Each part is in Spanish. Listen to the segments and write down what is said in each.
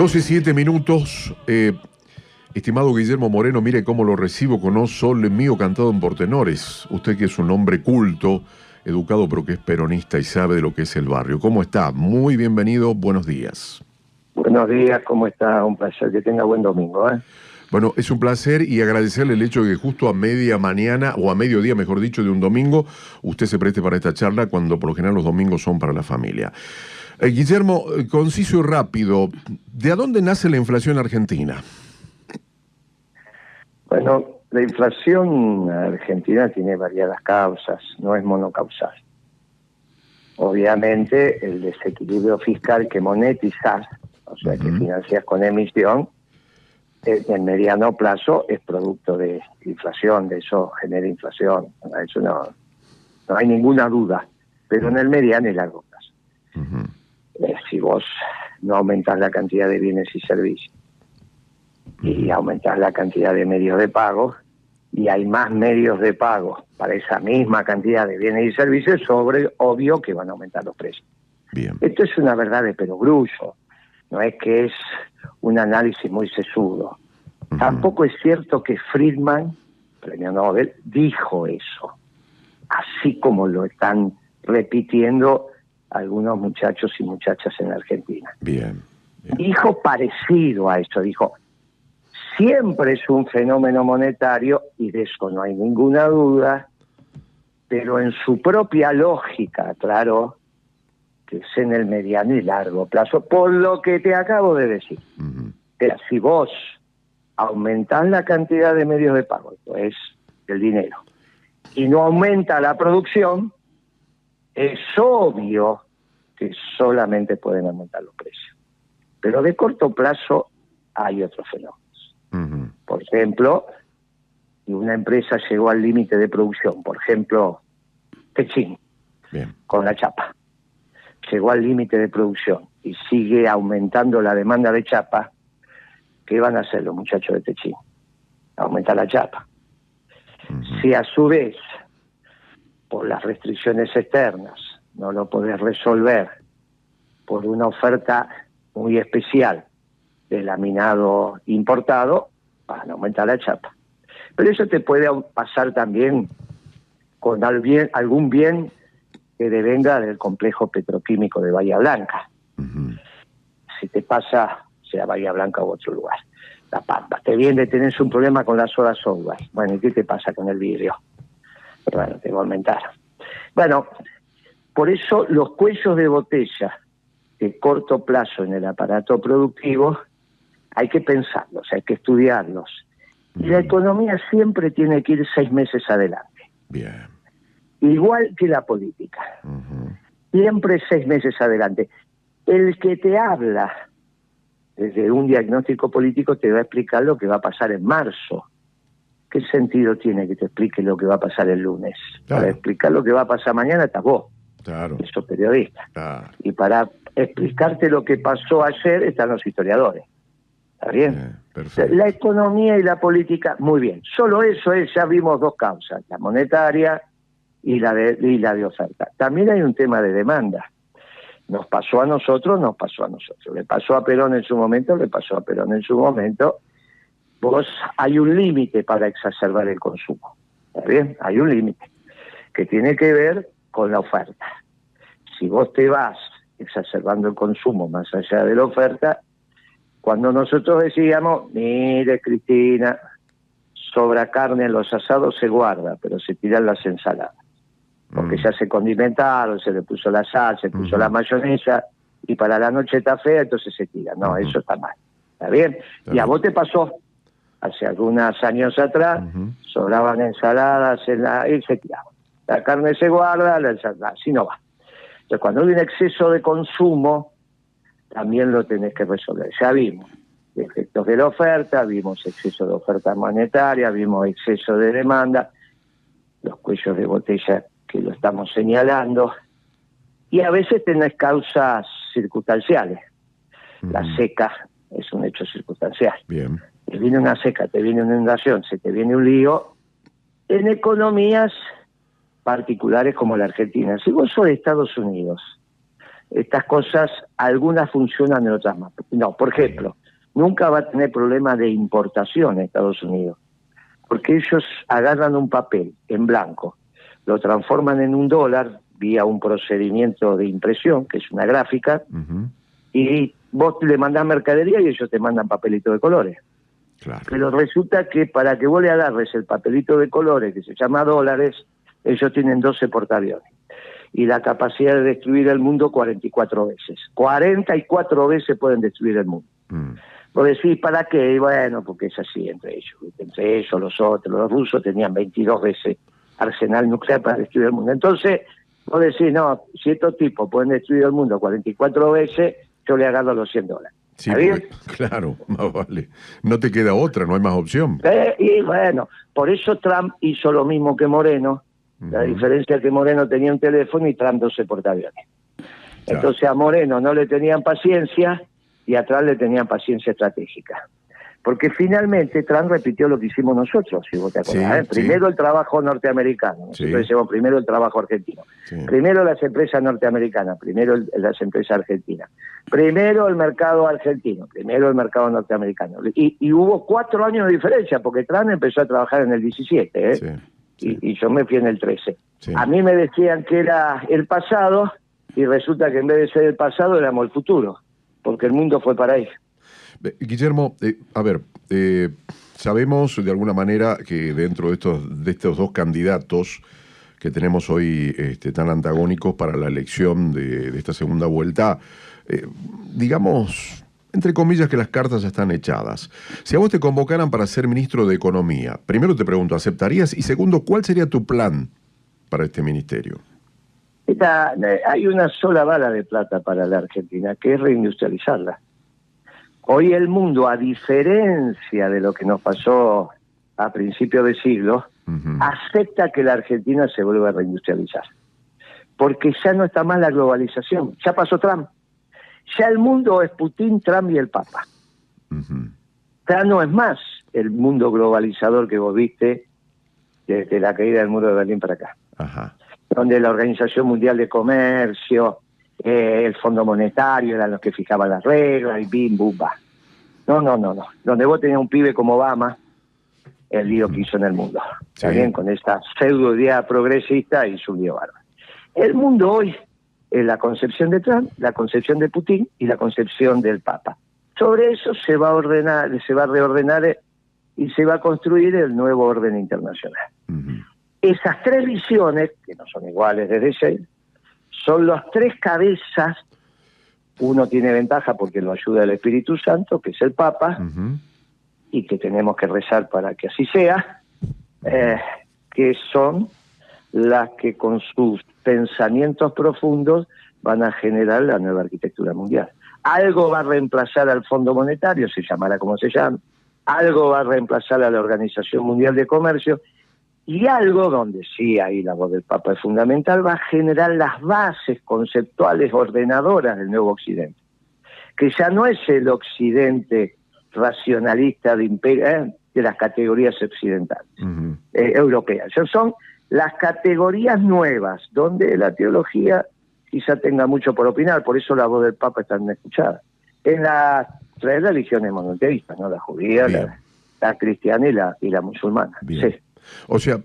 12 7 minutos. Eh, estimado Guillermo Moreno, mire cómo lo recibo con O Sol mío cantado en portenores. Usted que es un hombre culto, educado, pero que es peronista y sabe de lo que es el barrio. ¿Cómo está? Muy bienvenido, buenos días. Buenos días, ¿cómo está? Un placer, que tenga buen domingo. ¿eh? Bueno, es un placer y agradecerle el hecho de que justo a media mañana, o a mediodía, mejor dicho, de un domingo, usted se preste para esta charla cuando por lo general los domingos son para la familia. Eh, Guillermo, eh, conciso y rápido, ¿de dónde nace la inflación argentina? Bueno, la inflación argentina tiene variadas causas, no es monocausal. Obviamente, el desequilibrio fiscal que monetizas, o sea, que financias con emisión, en mediano plazo es producto de inflación, de eso genera inflación. Eso no, no hay ninguna duda. Pero en el mediano y largo plazo. Eh, si vos no aumentas la cantidad de bienes y servicios y aumentas la cantidad de medios de pago y hay más medios de pago para esa misma cantidad de bienes y servicios, sobre obvio que van a aumentar los precios. Bien. Esto es una verdad de perogrullo, no es que es un análisis muy sesudo. Tampoco es cierto que Friedman, premio Nobel, dijo eso, así como lo están repitiendo algunos muchachos y muchachas en Argentina. Bien. Dijo parecido a eso, dijo, siempre es un fenómeno monetario y de eso no hay ninguna duda, pero en su propia lógica, claro, que es en el mediano y largo plazo, por lo que te acabo de decir. Pero si vos aumentás la cantidad de medios de pago, esto es el dinero, y no aumenta la producción, es obvio que solamente pueden aumentar los precios. Pero de corto plazo hay otros fenómenos. Por ejemplo, si una empresa llegó al límite de producción, por ejemplo, Techin, con la chapa, llegó al límite de producción y sigue aumentando la demanda de chapa, ¿qué van a hacer los muchachos de Techín? Aumentar la chapa. Si a su vez, por las restricciones externas, no lo podés resolver por una oferta muy especial de laminado importado, van a aumentar la chapa. Pero eso te puede pasar también con algún bien que devenga del complejo petroquímico de Bahía Blanca. Si te pasa, sea Bahía Blanca u otro lugar, La Pampa, te viene, tenés un problema con las sodas software. Bueno, ¿y qué te pasa con el vidrio? Bueno, te va a aumentar. Bueno, por eso los cuellos de botella de corto plazo en el aparato productivo hay que pensarlos, hay que estudiarlos. Y la economía siempre tiene que ir seis meses adelante. Bien. Igual que la política. Siempre seis meses adelante. El que te habla desde un diagnóstico político te va a explicar lo que va a pasar en marzo. ¿Qué sentido tiene que te explique lo que va a pasar el lunes? Para explicar lo que va a pasar mañana estás vos. Claro. Sos periodista. Y para explicarte lo que pasó ayer están los historiadores. ¿Está bien? la economía y la política, muy bien. Solo eso es, ya vimos dos causas, la monetaria y la de, y la de oferta. También hay un tema de demanda. Nos pasó a nosotros, nos pasó a nosotros. Le pasó a Perón en su momento, le pasó a Perón en su momento. Vos hay un límite para exacerbar el consumo. ¿Está bien? Hay un límite que tiene que ver con la oferta. Si vos te vas exacerbando el consumo más allá de la oferta, cuando nosotros decíamos, mire Cristina, sobra carne en los asados se guarda, pero se tiran las ensaladas. Porque mm. ya se condimentaron, se le puso la sal, se puso la mayonesa, y para la noche está fea, entonces se tira. No, eso está mal. ¿Está bien? y a vos te pasó, hace algunos años atrás, sobraban ensaladas en la, y se tiraban. La carne se guarda, la ensalada, así no va. Entonces, cuando hay un exceso de consumo, también lo tenés que resolver. Ya vimos efectos de la oferta, vimos exceso de oferta monetaria, vimos exceso de demanda, los cuellos de botella que lo estamos señalando, y a veces tenés causas circunstanciales. La seca es un hecho circunstancial. Bien. Te viene una seca, te viene una inundación, se te viene un lío. En economías particulares como la Argentina. Si vos sos de Estados Unidos, estas cosas, algunas funcionan y otras más. No, por ejemplo, nunca va a tener problema de importación en Estados Unidos, porque ellos agarran un papel en blanco, lo transforman en un dólar vía un procedimiento de impresión, que es una gráfica, y vos le mandás mercadería y ellos te mandan papelito de colores. Pero resulta que para que vos le agarres el papelito de colores, que se llama dólares, ellos tienen 12 portaaviones. Y la capacidad de destruir el mundo 44 veces. 44 veces pueden destruir el mundo. Mm. Vos decís, ¿para qué? Y bueno, porque es así entre ellos. Entre ellos, los otros, los rusos tenían 22 veces arsenal nuclear para destruir el mundo. Entonces, vos decís, no, si estos tipos pueden destruir el mundo 44 veces, yo le agarro los 100 dólares. Sí, claro, más vale. No te queda otra, no hay más opción. Eh, y bueno, por eso Trump hizo lo mismo que Moreno. La diferencia es que Moreno tenía un teléfono y Trump 12 portaaviones. Entonces a Moreno no le tenían paciencia y atrás le tenían paciencia estratégica. Porque finalmente Trump repitió lo que hicimos nosotros, si vos te acordás. ¿eh? Primero el trabajo norteamericano, nosotros decimos primero el trabajo argentino. Primero las empresas norteamericanas, primero las empresas argentinas. Primero el mercado argentino, primero el mercado norteamericano. Y, hubo cuatro años de diferencia, porque Trump empezó a trabajar en el 17, ¿eh? y, y, yo me fui en el 13. A mí me decían que era el pasado, y resulta que en vez de ser el pasado éramos el futuro porque el mundo fue para ahí. Guillermo, eh, a ver, eh, sabemos de alguna manera que dentro de estos, de estos dos candidatos que tenemos hoy este, tan antagónicos para la elección de, esta segunda vuelta, eh, digamos, entre comillas, que las cartas ya están echadas. Si a vos te convocaran para ser ministro de Economía, primero te pregunto, ¿aceptarías? Y segundo, ¿cuál sería tu plan para este ministerio? hay una sola bala de plata para la Argentina, que es reindustrializarla. Hoy el mundo, a diferencia de lo que nos pasó a principios de siglo, acepta que la Argentina se vuelva a reindustrializar. Porque ya no está más la globalización, ya pasó Trump. Ya el mundo es Putin, Trump y el Papa. Ya no es más el mundo globalizador que vos viste desde la caída del muro de Berlín para acá. Ajá donde la Organización Mundial de Comercio, eh, el Fondo Monetario eran los que fijaban las reglas y bim, bum, va. No, no, no, no. Donde vos tenías un pibe como Obama, el lío que hizo en el mundo. También con esta pseudo idea progresista y su lío bárbaro. El mundo hoy es la concepción de Trump, la concepción de Putin y la concepción del Papa. Sobre eso se va a ordenar, se va a reordenar y se va a construir el nuevo orden internacional. Esas tres visiones, que no son iguales desde seis, son las tres cabezas. Uno tiene ventaja porque lo ayuda el Espíritu Santo, que es el Papa, y que tenemos que rezar para que así sea, eh, que son las que con sus pensamientos profundos van a generar la nueva arquitectura mundial. Algo va a reemplazar al Fondo Monetario, se llamará como se llama, algo va a reemplazar a la Organización Mundial de Comercio, y algo donde sí ahí la voz del Papa es fundamental, va a generar las bases conceptuales ordenadoras del nuevo Occidente, que ya no es el Occidente racionalista de, eh, de las categorías occidentales, eh, europeas, son las categorías nuevas, donde la teología quizá tenga mucho por opinar, por eso la voz del Papa está tan escuchada. En las tres religiones monoteístas, ¿no? la judía, la, cristiana y la, y la musulmana. Sí. O sea,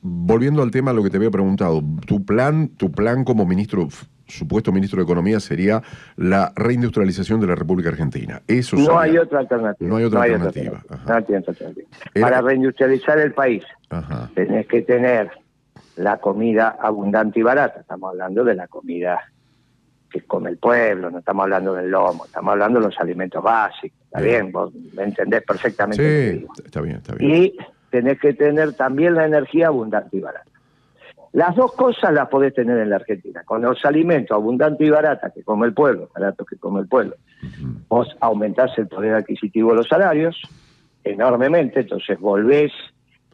volviendo al tema, lo que te había preguntado, tu plan, tu plan como ministro, supuesto ministro de Economía, sería la reindustrialización de la República Argentina. Eso no hay otra alternativa. No hay otra alternativa. Para reindustrializar el país, tenés que tener la comida abundante y barata. Estamos hablando de la comida que come el pueblo, no estamos hablando del lomo, estamos hablando de los alimentos básicos. ¿Está bien? Vos me entendés perfectamente. Sí, está bien, está bien. Y tenés que tener también la energía abundante y barata. Las dos cosas las podés tener en la Argentina. Con los alimentos abundante y barata que come el pueblo, baratos que come el pueblo, vos aumentás el poder adquisitivo de los salarios enormemente, entonces volvés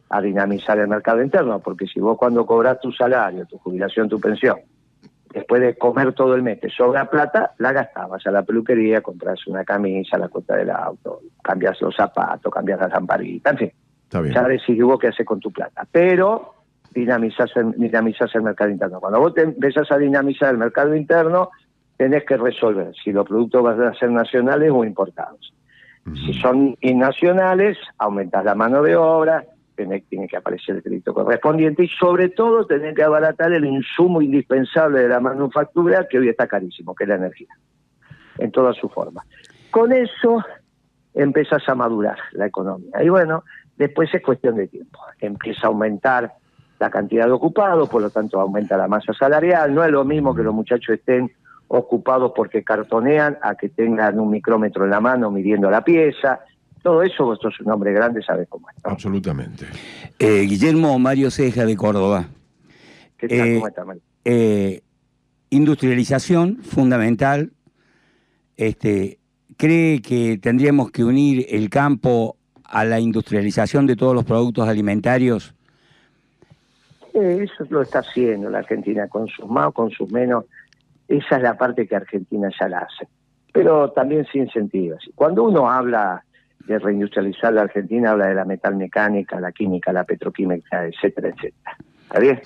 a dinamizar el mercado interno, porque si vos cuando cobras tu salario, tu jubilación, tu pensión, después de comer todo el mes, te sobra plata, la gastabas a la peluquería, compras una camisa, la cuota del auto, cambias los zapatos, cambias la lamparita, en fin ya decidís vos qué haces con tu plata. Pero dinamizás el, dinamizás el mercado interno. Cuando vos te empezás a dinamizar el mercado interno, tenés que resolver si los productos van a ser nacionales o importados. Si son nacionales, aumentas la mano de obra, tiene, tiene que aparecer el crédito correspondiente y sobre todo tener que abaratar el insumo indispensable de la manufactura que hoy está carísimo, que es la energía, en toda su forma. Con eso empiezas a madurar la economía. Y bueno, después es cuestión de tiempo. Empieza a aumentar la cantidad de ocupados, por lo tanto aumenta la masa salarial. No es lo mismo que los muchachos estén ocupados porque cartonean a que tengan un micrómetro en la mano midiendo la pieza. Todo eso, vos sos un hombre grande, sabes cómo es. Absolutamente. Eh, Guillermo Mario Ceja de Córdoba. ¿Qué tal? Eh, ¿Cómo está, Mario? Eh, industrialización fundamental. Este, ¿Cree que tendríamos que unir el campo a la industrialización de todos los productos alimentarios? Eh, eso lo está haciendo la Argentina, con sus más o con sus menos. Esa es la parte que Argentina ya la hace. Pero también sin sentido. Cuando uno habla de reindustrializar la Argentina, habla de la metalmecánica, la química, la petroquímica, etcétera, etcétera. ¿Está bien?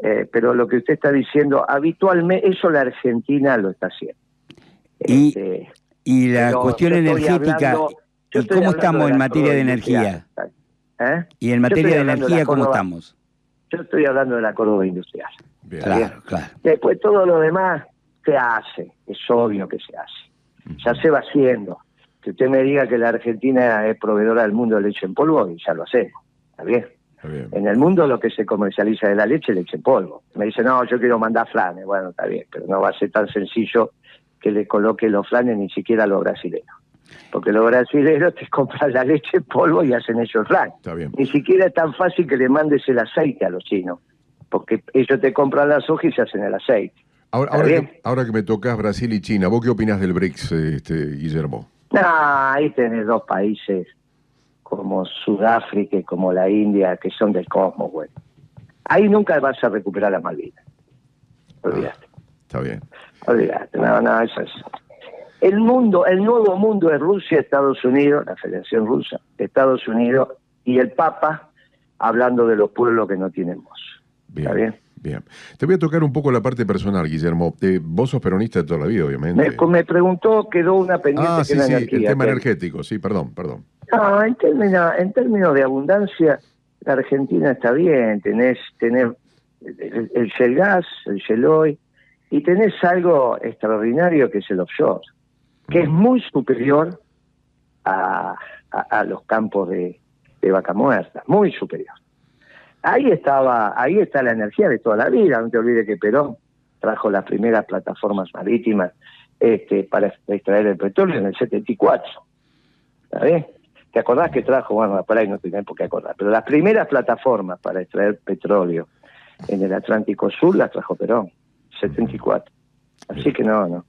Eh, pero lo que usted está diciendo, habitualmente, eso la Argentina lo está haciendo. Y, Este, y la cuestión energética, hablando- ¿y cómo estamos en materia de energía? industrial. ¿Eh? Y en materia de energía, ¿cómo estamos? Yo estoy hablando de la Córdoba industrial. Bien. Claro, claro. Después todo lo demás se hace, es obvio que se hace. Ya se va haciendo. Que usted me diga que la Argentina es proveedora del mundo de leche en polvo, y ya lo hacemos. ¿Está bien? Está bien. En el mundo lo que se comercializa de la leche es leche en polvo. Me dice, no, yo quiero mandar flanes. Bueno, está bien, pero no va a ser tan sencillo que le coloque los flanes ni siquiera a los brasileños. Porque los brasileños te compran la leche en polvo y hacen ellos flan. Está bien. Ni siquiera es tan fácil que le mandes el aceite a los chinos. Porque ellos te compran las hojas y se hacen el aceite. Ahora, que, ahora que me tocas Brasil y China, ¿vos qué opinás del BRICS, este, Guillermo? No, ahí tenés dos países como Sudáfrica y como la India que son del cosmos, güey. Ahí nunca vas a recuperar la Malvinas. Olvídate, Está bien. olvídate. No, no, eso es. El mundo, el nuevo mundo es Rusia, Estados Unidos, la Federación Rusa, Estados Unidos y el Papa hablando de los pueblos que no tienen voz. Bien. ¿Está bien? Bien. Te voy a tocar un poco la parte personal, Guillermo. Eh, vos sos peronista de toda la vida, obviamente. Me, me preguntó, quedó una pendiente ah, que sí, sí, energía. el tema energético, sí, perdón, perdón. No, en términos, en términos de abundancia, la Argentina está bien, tenés, tenés el, el shell gas, el y tenés algo extraordinario que es el offshore, que es muy superior a, a- los campos de, de vaca muerta, muy superior. Ahí estaba, ahí está la energía de toda la vida, no te olvides que Perón trajo las primeras plataformas marítimas este, para extraer el petróleo en el 74. ¿Está bien? ¿Te acordás que trajo? Bueno, por ahí no tenés por qué acordar, pero las primeras plataformas para extraer petróleo en el Atlántico Sur las trajo Perón, 74. Así que no, no.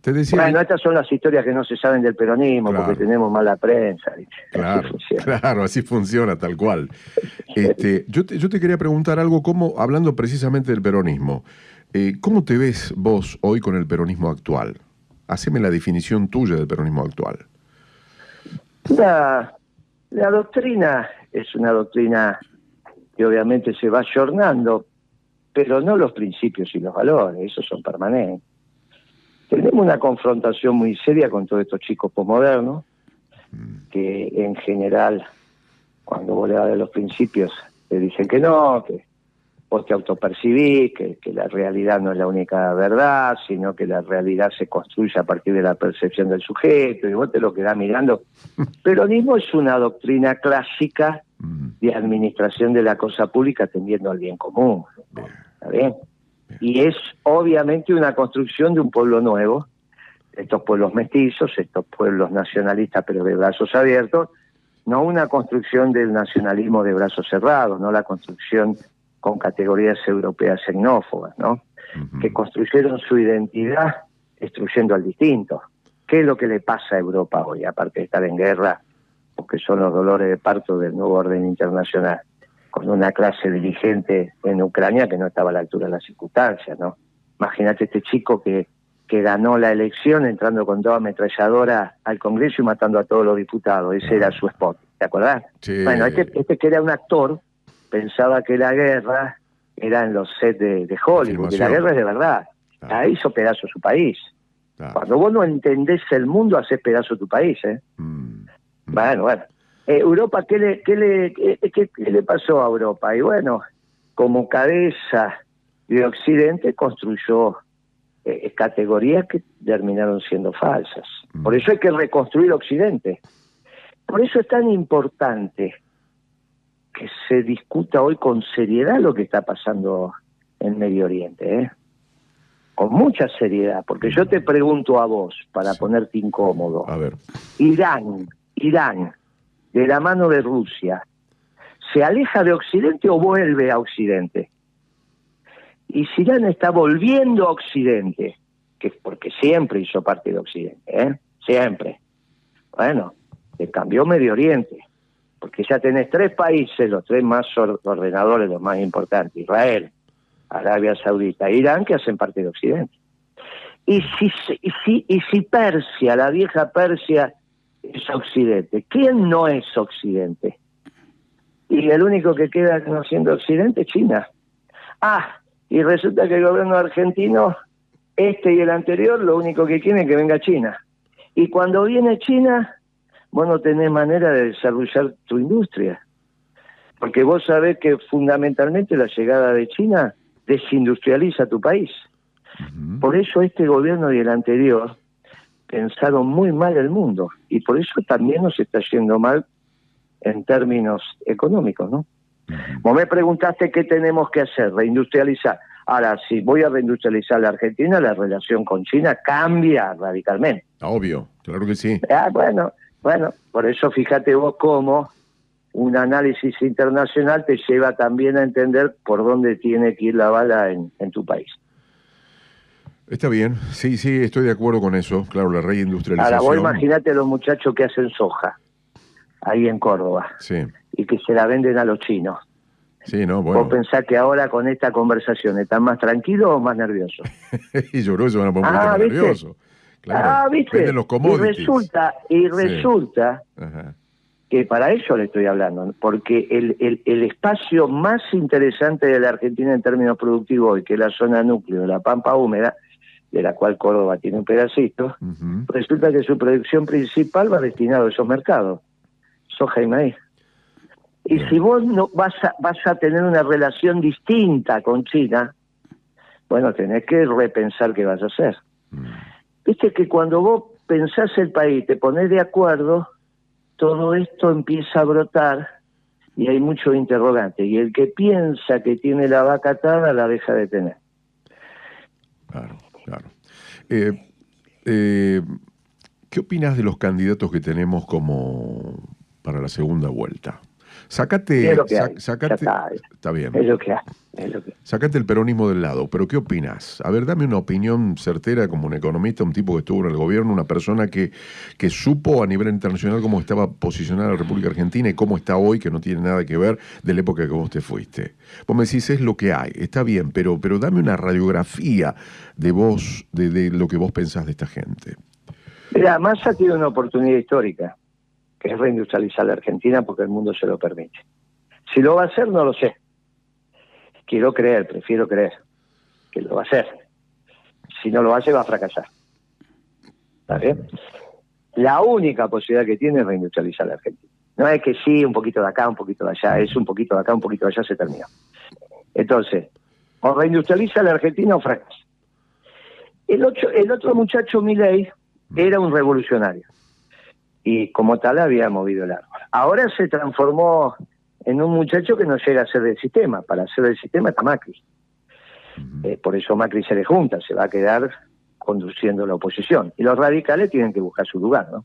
Te decía. Bueno, estas son las historias que no se saben del peronismo Claro. porque tenemos mala prensa. ¿viste? Así Claro, claro, así funciona, tal cual. Este, yo, te, yo te quería preguntar algo, como, hablando precisamente del peronismo, eh, ¿cómo te ves vos hoy con el peronismo actual? Haceme la definición tuya del peronismo actual. La, la doctrina es una doctrina que obviamente se va ayornando, pero no los principios y los valores, esos son permanentes. Tenemos una confrontación muy seria con todos estos chicos posmodernos, que en general, cuando vos le das de los principios, te dicen que no, que vos te autopercibís, que, que la realidad no es la única verdad, sino que la realidad se construye a partir de la percepción del sujeto, y vos te lo quedás mirando. Peronismo es una doctrina clásica Mm, de administración de la cosa pública atendiendo al bien común. ¿Está bien? Y es obviamente una construcción de un pueblo nuevo, estos pueblos mestizos, estos pueblos nacionalistas pero de brazos abiertos, no una construcción del nacionalismo de brazos cerrados, no la construcción con categorías europeas xenófobas, ¿no? que construyeron su identidad destruyendo al distinto. ¿Qué es lo que le pasa a Europa hoy, aparte de estar en guerra, porque son los dolores de parto del nuevo orden internacional, con una clase dirigente en Ucrania que no estaba a la altura de las circunstancias, ¿no? Imagínate este chico que, que ganó la elección entrando con toda ametralladora al Congreso y matando a todos los diputados. Ese era su spot, ¿te acordás? Sí. Bueno, este, este que era un actor pensaba que la guerra era en los sets de, de Hollywood, y la guerra es de verdad. Ahí hizo pedazo su país. Cuando vos no entendés el mundo, haces pedazo tu país. ¿eh? Mm. Bueno, bueno. Eh, Europa, ¿qué le, qué, le, qué, le pasó a Europa? Y bueno, como cabeza de Occidente construyó eh, categorías que terminaron siendo falsas. Por mm. eso hay que reconstruir Occidente. Por eso es tan importante que se discuta hoy con seriedad lo que está pasando en Medio Oriente, ¿eh? con mucha seriedad, porque yo te pregunto a vos, para ponerte incómodo, a ver. Irán, Irán, de la mano de Rusia, ¿se aleja de Occidente o vuelve a Occidente? Y si Irán está volviendo a Occidente, que porque siempre hizo parte de Occidente, ¿eh? siempre, bueno, le cambió Medio Oriente, porque ya tenés tres países, los tres más ordenadores, los más importantes, Israel, Arabia Saudita e Irán, que hacen parte de Occidente. Y si, y si, y si Persia, la vieja Persia, es Occidente, ¿quién no es Occidente? Y el único que queda no siendo Occidente es China. Ah, y resulta que el gobierno argentino, este y el anterior, lo único que quiere es que venga China. Y cuando viene China, vos no tenés manera de desarrollar tu industria. Porque vos sabés que fundamentalmente la llegada de China desindustrializa tu país. Por eso este gobierno y el anterior pensaron muy mal el mundo y por eso también nos está yendo mal en términos económicos, ¿no? Vos me preguntaste qué tenemos que hacer, reindustrializar. Ahora, si voy a reindustrializar la Argentina, la relación con China cambia radicalmente. Obvio, claro que sí. Ah, bueno, bueno, por eso fíjate vos cómo un análisis internacional te lleva también a entender por dónde tiene que ir la bala en, tu país. Está bien, sí, sí, estoy de acuerdo con eso, claro, la reindustrialización. Ahora, vos imagínate a los muchachos que hacen soja, ahí en Córdoba, sí. y que se la venden a los chinos. Sí, no, bueno. ¿Vos pensás que ahora con esta conversación están más tranquilos o más nerviosos? y yo creo que se van a poner ah, nerviosos ah, ¿viste? y resulta, y resulta que para eso le estoy hablando, porque el, el, espacio más interesante de la Argentina en términos productivos hoy, que es la zona núcleo la Pampa Húmeda, de la cual Córdoba tiene un pedacito, resulta que su producción principal va destinado a esos mercados, soja y maíz. Y si vos no vas a, vas a tener una relación distinta con China, bueno, tenés que repensar qué vas a hacer. Mm. Viste que cuando vos pensás el país, te pones de acuerdo, todo esto empieza a brotar y hay mucho interrogante. Y el que piensa que tiene la vaca atada la deja de tener. Claro, claro. Eh, eh, ¿Qué opinas de los candidatos que tenemos como para la segunda vuelta? Sácate, es lo que está, bien. Es lo que hay. Sácate el peronismo del lado, pero ¿qué opinas? A ver, dame una opinión certera como un economista, un tipo que estuvo en el gobierno, una persona que, que supo a nivel internacional cómo estaba posicionada la República Argentina y cómo está hoy, que no tiene nada que ver de la época que vos te fuiste. Vos me decís, es lo que hay, está bien, pero, pero dame una radiografía de vos, de, de lo que vos pensás de esta gente. Mira, Massa tiene una oportunidad histórica que es reindustrializar la Argentina porque el mundo se lo permite. Si lo va a hacer, no lo sé. Quiero creer, prefiero creer que lo va a hacer. Si no lo hace, va a fracasar. ¿Está bien? La única posibilidad que tiene es reindustrializar la Argentina. No es que sí, un poquito de acá, un poquito de allá, es un poquito de acá, un poquito de allá, se terminó. Entonces, o reindustrializa la Argentina o fracasa. El, el otro muchacho, Milei, era un revolucionario y como tal había movido el árbol. Ahora se transformó en un muchacho que no llega a ser del sistema. Para ser del sistema está Macri. Eh, por eso Macri se le junta, se va a quedar conduciendo la oposición. Y los radicales tienen que buscar su lugar, ¿no?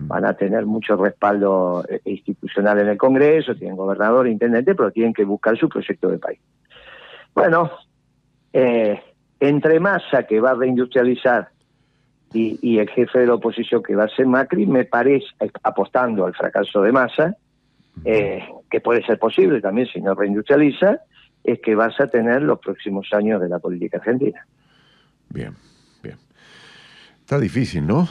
Van a tener mucho respaldo eh, institucional en el Congreso, tienen gobernador, intendente, pero tienen que buscar su proyecto de país. Bueno, eh, entre masa que va a reindustrializar y, el jefe de la oposición que va a ser Macri, me parece, apostando al fracaso de Massa, eh, que puede ser posible también si no reindustrializa, es que vas a tener los próximos años de la política argentina. Bien, bien. Está difícil, ¿no?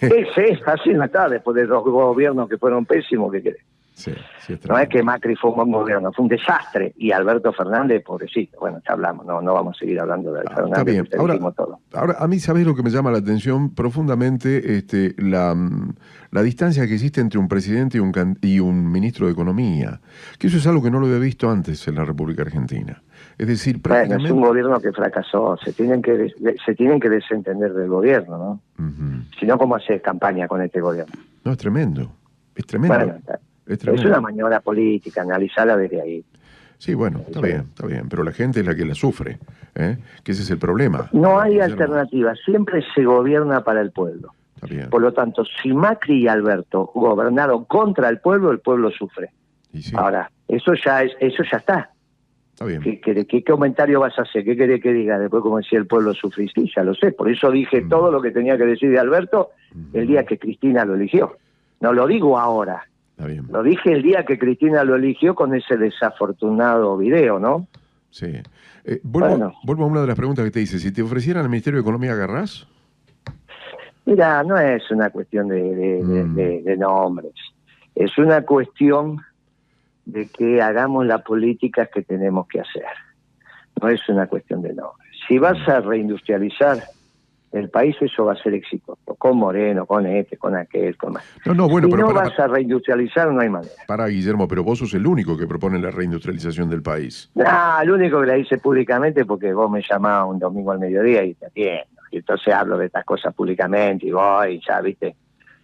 Sí, sí, así no está, después de dos gobiernos que fueron pésimos, ¿qué querés? Sí, sí, es No es que Macri fue un buen gobierno, fue un desastre. Y Alberto Fernández, pobrecito. Bueno, ya hablamos, no, no vamos a seguir hablando de Ah, Fernández. está bien. Ahora, todo. ahora, a mí, ¿sabés lo que me llama la atención profundamente? Este, la, mm, la distancia que existe entre un presidente y un, y un ministro de Economía. Que eso es algo que no lo había visto antes en la República Argentina. Es decir, Bueno, es prácticamente... un gobierno que fracasó. Se tienen que, se tienen que desentender del gobierno, ¿no? Ujú. Si no, ¿cómo hacer campaña con este gobierno? No, es tremendo. Es tremendo. Bueno, es una maniobra política, analizarla desde ahí. Sí, bueno, está bien, está bien. Pero la gente es la que la sufre. ¿eh? Que ese es el problema. No hay alternativa, siempre se gobierna para el pueblo. Está bien. Por lo tanto, si Macri y Alberto gobernaron contra el pueblo, el pueblo sufre. Y sí, Ahora, eso ya es, eso ya está. está bien. ¿Qué, qué, qué comentario vas a hacer? ¿Qué querés que diga? Después, como decía el pueblo sufre. Sí, ya lo sé. Por eso dije Mm. todo lo que tenía que decir de Alberto el día que Cristina lo eligió. No lo digo ahora. Está bien. Lo dije el día que Cristina lo eligió con ese desafortunado video, ¿no? Sí. Eh, vuelvo, Bueno. vuelvo a una de las preguntas que te hice. Si te ofrecieran el Ministerio de Economía, ¿agarrás? Mira, no es una cuestión de, de- de- Mm. de- de nombres, es una cuestión de que hagamos las políticas que tenemos que hacer. No es una cuestión de nombres. Si vas a reindustrializar el país, eso va a ser exitoso, con Moreno, con este, con aquel, con más. No, no, bueno, si pero no para, vas a reindustrializar, no hay manera. para, Guillermo, pero vos sos el único que propone la reindustrialización del país. No, lo único que la hice públicamente porque vos me llamabas un domingo al mediodía y te atiendo. Y entonces hablo de estas cosas públicamente y voy, ya, viste.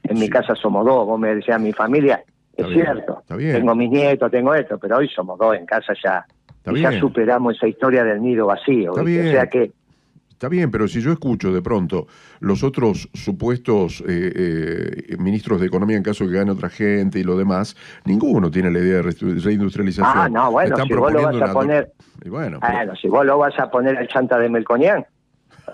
En mi casa somos dos, vos me decías mi familia, Está es bien, cierto. está bien. Tengo mis nietos, tengo esto, pero hoy somos dos en casa ya. Está y ya superamos esa historia del nido vacío. Está bien. O sea que, Está bien, pero si yo escucho de pronto los otros supuestos eh, eh, ministros de Economía en caso de que gane otra gente y lo demás, ninguno tiene la idea de reindustrialización. ah, no, bueno, si vos lo vas a poner, bueno, pero- bueno, si vos lo vas a poner al chanta de Melconian,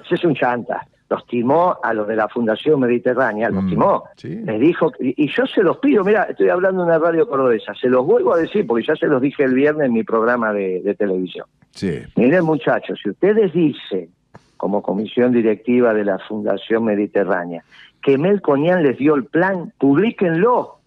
ese es un chanta. Los timó a los de la Fundación Mediterránea, los Mm, timó. sí. Les dijo, y y yo se los pido, mira, estoy hablando en una radio cordobesa, se los vuelvo a decir porque ya se los dije el viernes en mi programa de, de televisión. sí. Miren muchachos, si ustedes dicen, como comisión directiva de la Fundación Mediterránea, que Melconian les dio el plan, publíquenlo,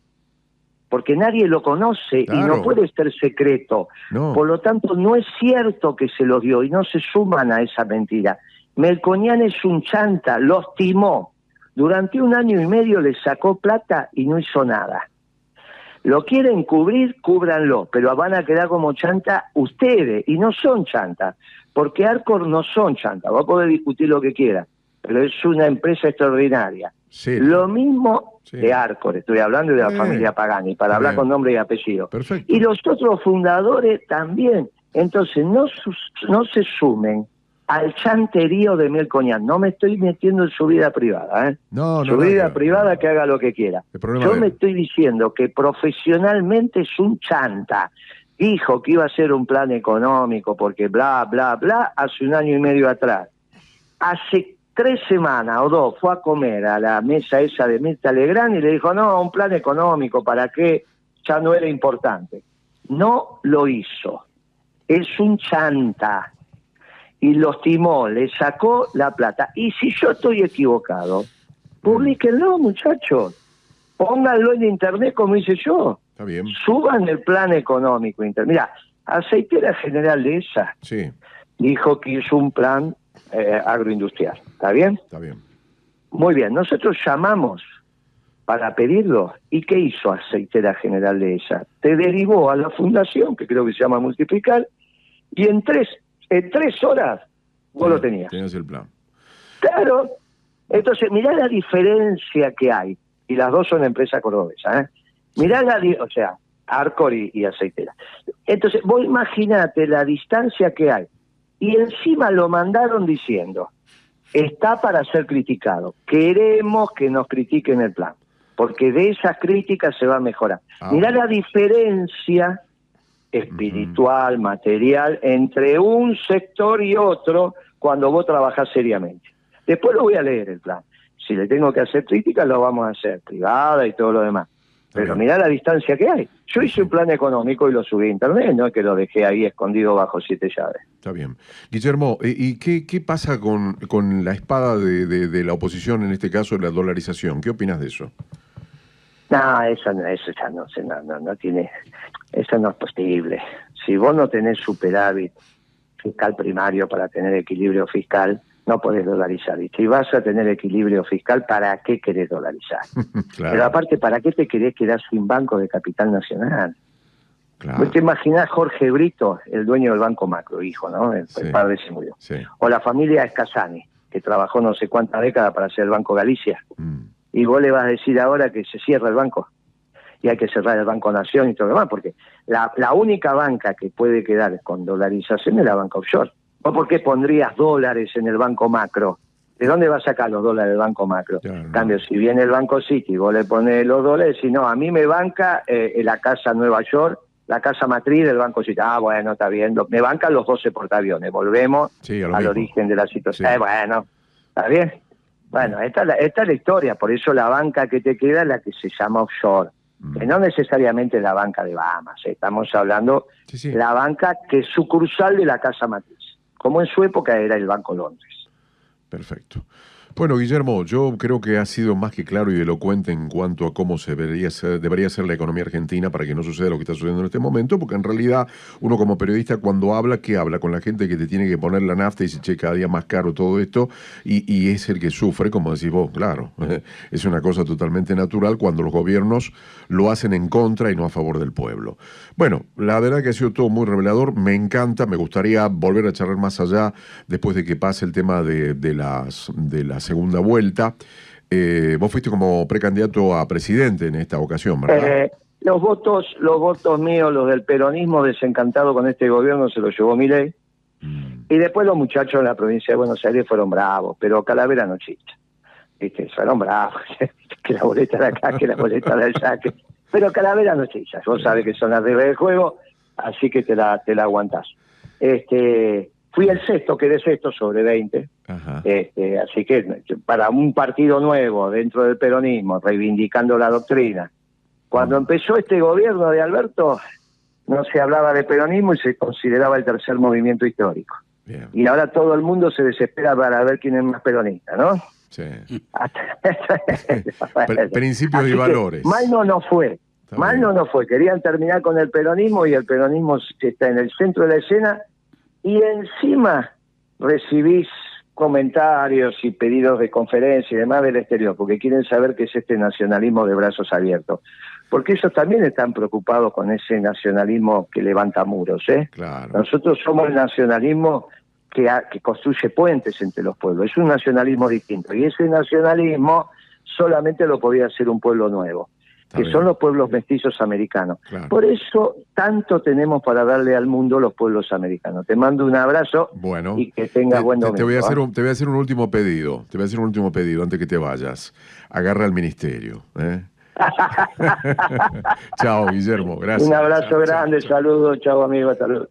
porque nadie lo conoce y no puede ser secreto. No. Por lo tanto, no es cierto que se los dio y no se suman a esa mentira. Melconian es un chanta, los timó. Durante un año y medio le sacó plata y no hizo nada. Lo quieren cubrir, cúbranlo, pero van a quedar como chanta ustedes y no son chanta, porque Arcor no son chanta. Va a poder discutir lo que quiera, pero es una empresa extraordinaria. Sí. Lo mismo Sí. de Arcor, estoy hablando de la Eh, familia Pagani, para hablar con nombre y apellido. Perfecto. Y los otros fundadores también. Entonces, no, no se sumen al chanterío de Melcoñán. No me estoy metiendo en su vida privada. ¿eh? No, no. su vida privada que haga lo que quiera. Yo me estoy diciendo que profesionalmente es un chanta. Dijo que iba a ser un plan económico porque bla, bla, bla, hace un año y medio atrás. Hace tres semanas o dos fue a comer a la mesa esa de Mirta Legrand y le dijo, no, un plan económico, ¿para qué? Ya no era importante. No lo hizo. Es un chanta. Y los timó, le sacó la plata. Y si yo estoy equivocado, publíquenlo, muchachos. Pónganlo en internet como hice yo. Está bien. Suban el plan económico. Mira, Aceitera General de esa Sí, dijo que hizo un plan eh, agroindustrial. ¿Está bien? está bien. Muy bien. Nosotros llamamos para pedirlo. ¿Y qué hizo Aceitera General de esa? Te derivó a la fundación, que creo que se llama Multiplicar, y en tres, en tres horas vos lo tenías. Tenías el plan. Claro. Entonces, mirá la diferencia que hay. Y las dos son empresas cordobesas. ¿eh? Mirá la, di- o sea, Arcor y, y Aceitera. Entonces, vos imaginate la distancia que hay. Y encima lo mandaron diciendo, está para ser criticado. Queremos que nos critiquen el plan. Porque de esas críticas se va a mejorar. Ah. Mirá la diferencia espiritual, material, entre un sector y otro cuando vos trabajás seriamente. Después lo voy a leer el plan. Si le tengo que hacer crítica, lo vamos a hacer, privada y todo lo demás. Pero bien. mirá la distancia que hay. Yo hice un plan económico y lo subí a internet, no es que lo dejé ahí escondido bajo siete llaves. Está bien. Guillermo, ¿y y qué, qué pasa con, con la espada de, de- de la oposición, en este caso la dolarización? ¿Qué opinas de eso? No, eso no, eso ya no, no, no, no tiene, eso no es posible. Si vos no tenés superávit fiscal primario para tener equilibrio fiscal, no podés dolarizar. Y si vas a tener equilibrio fiscal, ¿para qué querés dolarizar? Pero aparte, ¿para qué te querés quedar sin banco de capital nacional? Claro. te imaginás Jorge Brito, el dueño del Banco Macro, hijo, ¿no? El, padre se murió. O la familia Escasani, que trabajó no sé cuántas décadas para hacer el Banco Galicia. Mm. Y vos le vas a decir ahora que se cierra el banco y hay que cerrar el Banco Nación y todo lo demás, porque la, la única banca que puede quedar con dolarización es la banca offshore. ¿O por qué pondrías dólares en el Banco Macro? ¿De dónde va a sacar los dólares del Banco Macro? En cambio, si viene el Banco City, vos le pones los dólares, y no, a mí me banca eh, la casa Nueva York, la casa matriz del Banco City. Ah, bueno, está bien. Me bancan los 12 portaaviones. Volvemos al origen de la situación. Eh, bueno, ¿está bien? Bueno, esta, esta es la historia. Por eso la banca que te queda es la que se llama offshore que no necesariamente la banca de Bahamas, ¿eh? estamos hablando de la banca que es sucursal de la Casa Matriz, como en su época era el Banco Londres. Perfecto. Bueno, Guillermo, yo creo que ha sido más que claro y elocuente en cuanto a cómo se debería ser, debería ser la economía argentina para que no suceda lo que está sucediendo en este momento, porque en realidad uno como periodista cuando habla, ¿qué habla? Con la gente que te tiene que poner la nafta y se che, cada día más caro todo esto, y, es el que sufre, como decís vos, claro, es una cosa totalmente natural cuando los gobiernos lo hacen en contra y no a favor del pueblo. Bueno, la verdad que ha sido todo muy revelador, me encanta, me gustaría volver a charlar más allá después de que pase el tema de las... De las segunda vuelta. Eh, vos fuiste como precandidato a presidente en esta ocasión, ¿verdad? Eh, los votos, los votos míos, los del peronismo desencantado con este gobierno, se los llevó Milei. Mm. Y después los muchachos de la provincia de Buenos Aires fueron bravos, pero Calavera no chicha. ¿Viste? Fueron bravos, que la boleta de acá, que la boleta del saque. Pero Calavera no chicha. Vos sabés que son las reglas del juego, así que te la, te la aguantás. Este, Fui el sexto, quedé sexto sobre 20. Este, así que para un partido nuevo dentro del peronismo, reivindicando la doctrina. Cuando empezó este gobierno de Alberto, no se hablaba de peronismo y se consideraba el tercer movimiento histórico. Y ahora todo el mundo se desespera para ver quién es más peronista, ¿no? Sí. Principios y valores. Mal no, no fue. mal no, no fue. Querían terminar con el peronismo y el peronismo está en el centro de la escena y encima recibís comentarios y pedidos de conferencia y demás del exterior, porque quieren saber qué es este nacionalismo de brazos abiertos. Porque ellos también están preocupados con ese nacionalismo que levanta muros. ¿eh? Nosotros somos el nacionalismo que, que construye puentes entre los pueblos. Es un nacionalismo distinto. Y ese nacionalismo solamente lo podía hacer un pueblo nuevo que son los pueblos mestizos americanos. Por eso tanto tenemos para darle al mundo los pueblos americanos. Te mando un abrazo bueno, y que tengas buen domingo. Te voy, a hacer un, te voy a hacer un último pedido, te voy a hacer un último pedido antes que te vayas. Agarra al ministerio. ¿eh? chao, Guillermo, gracias. Un abrazo grande, saludos, chao amigo, saludos.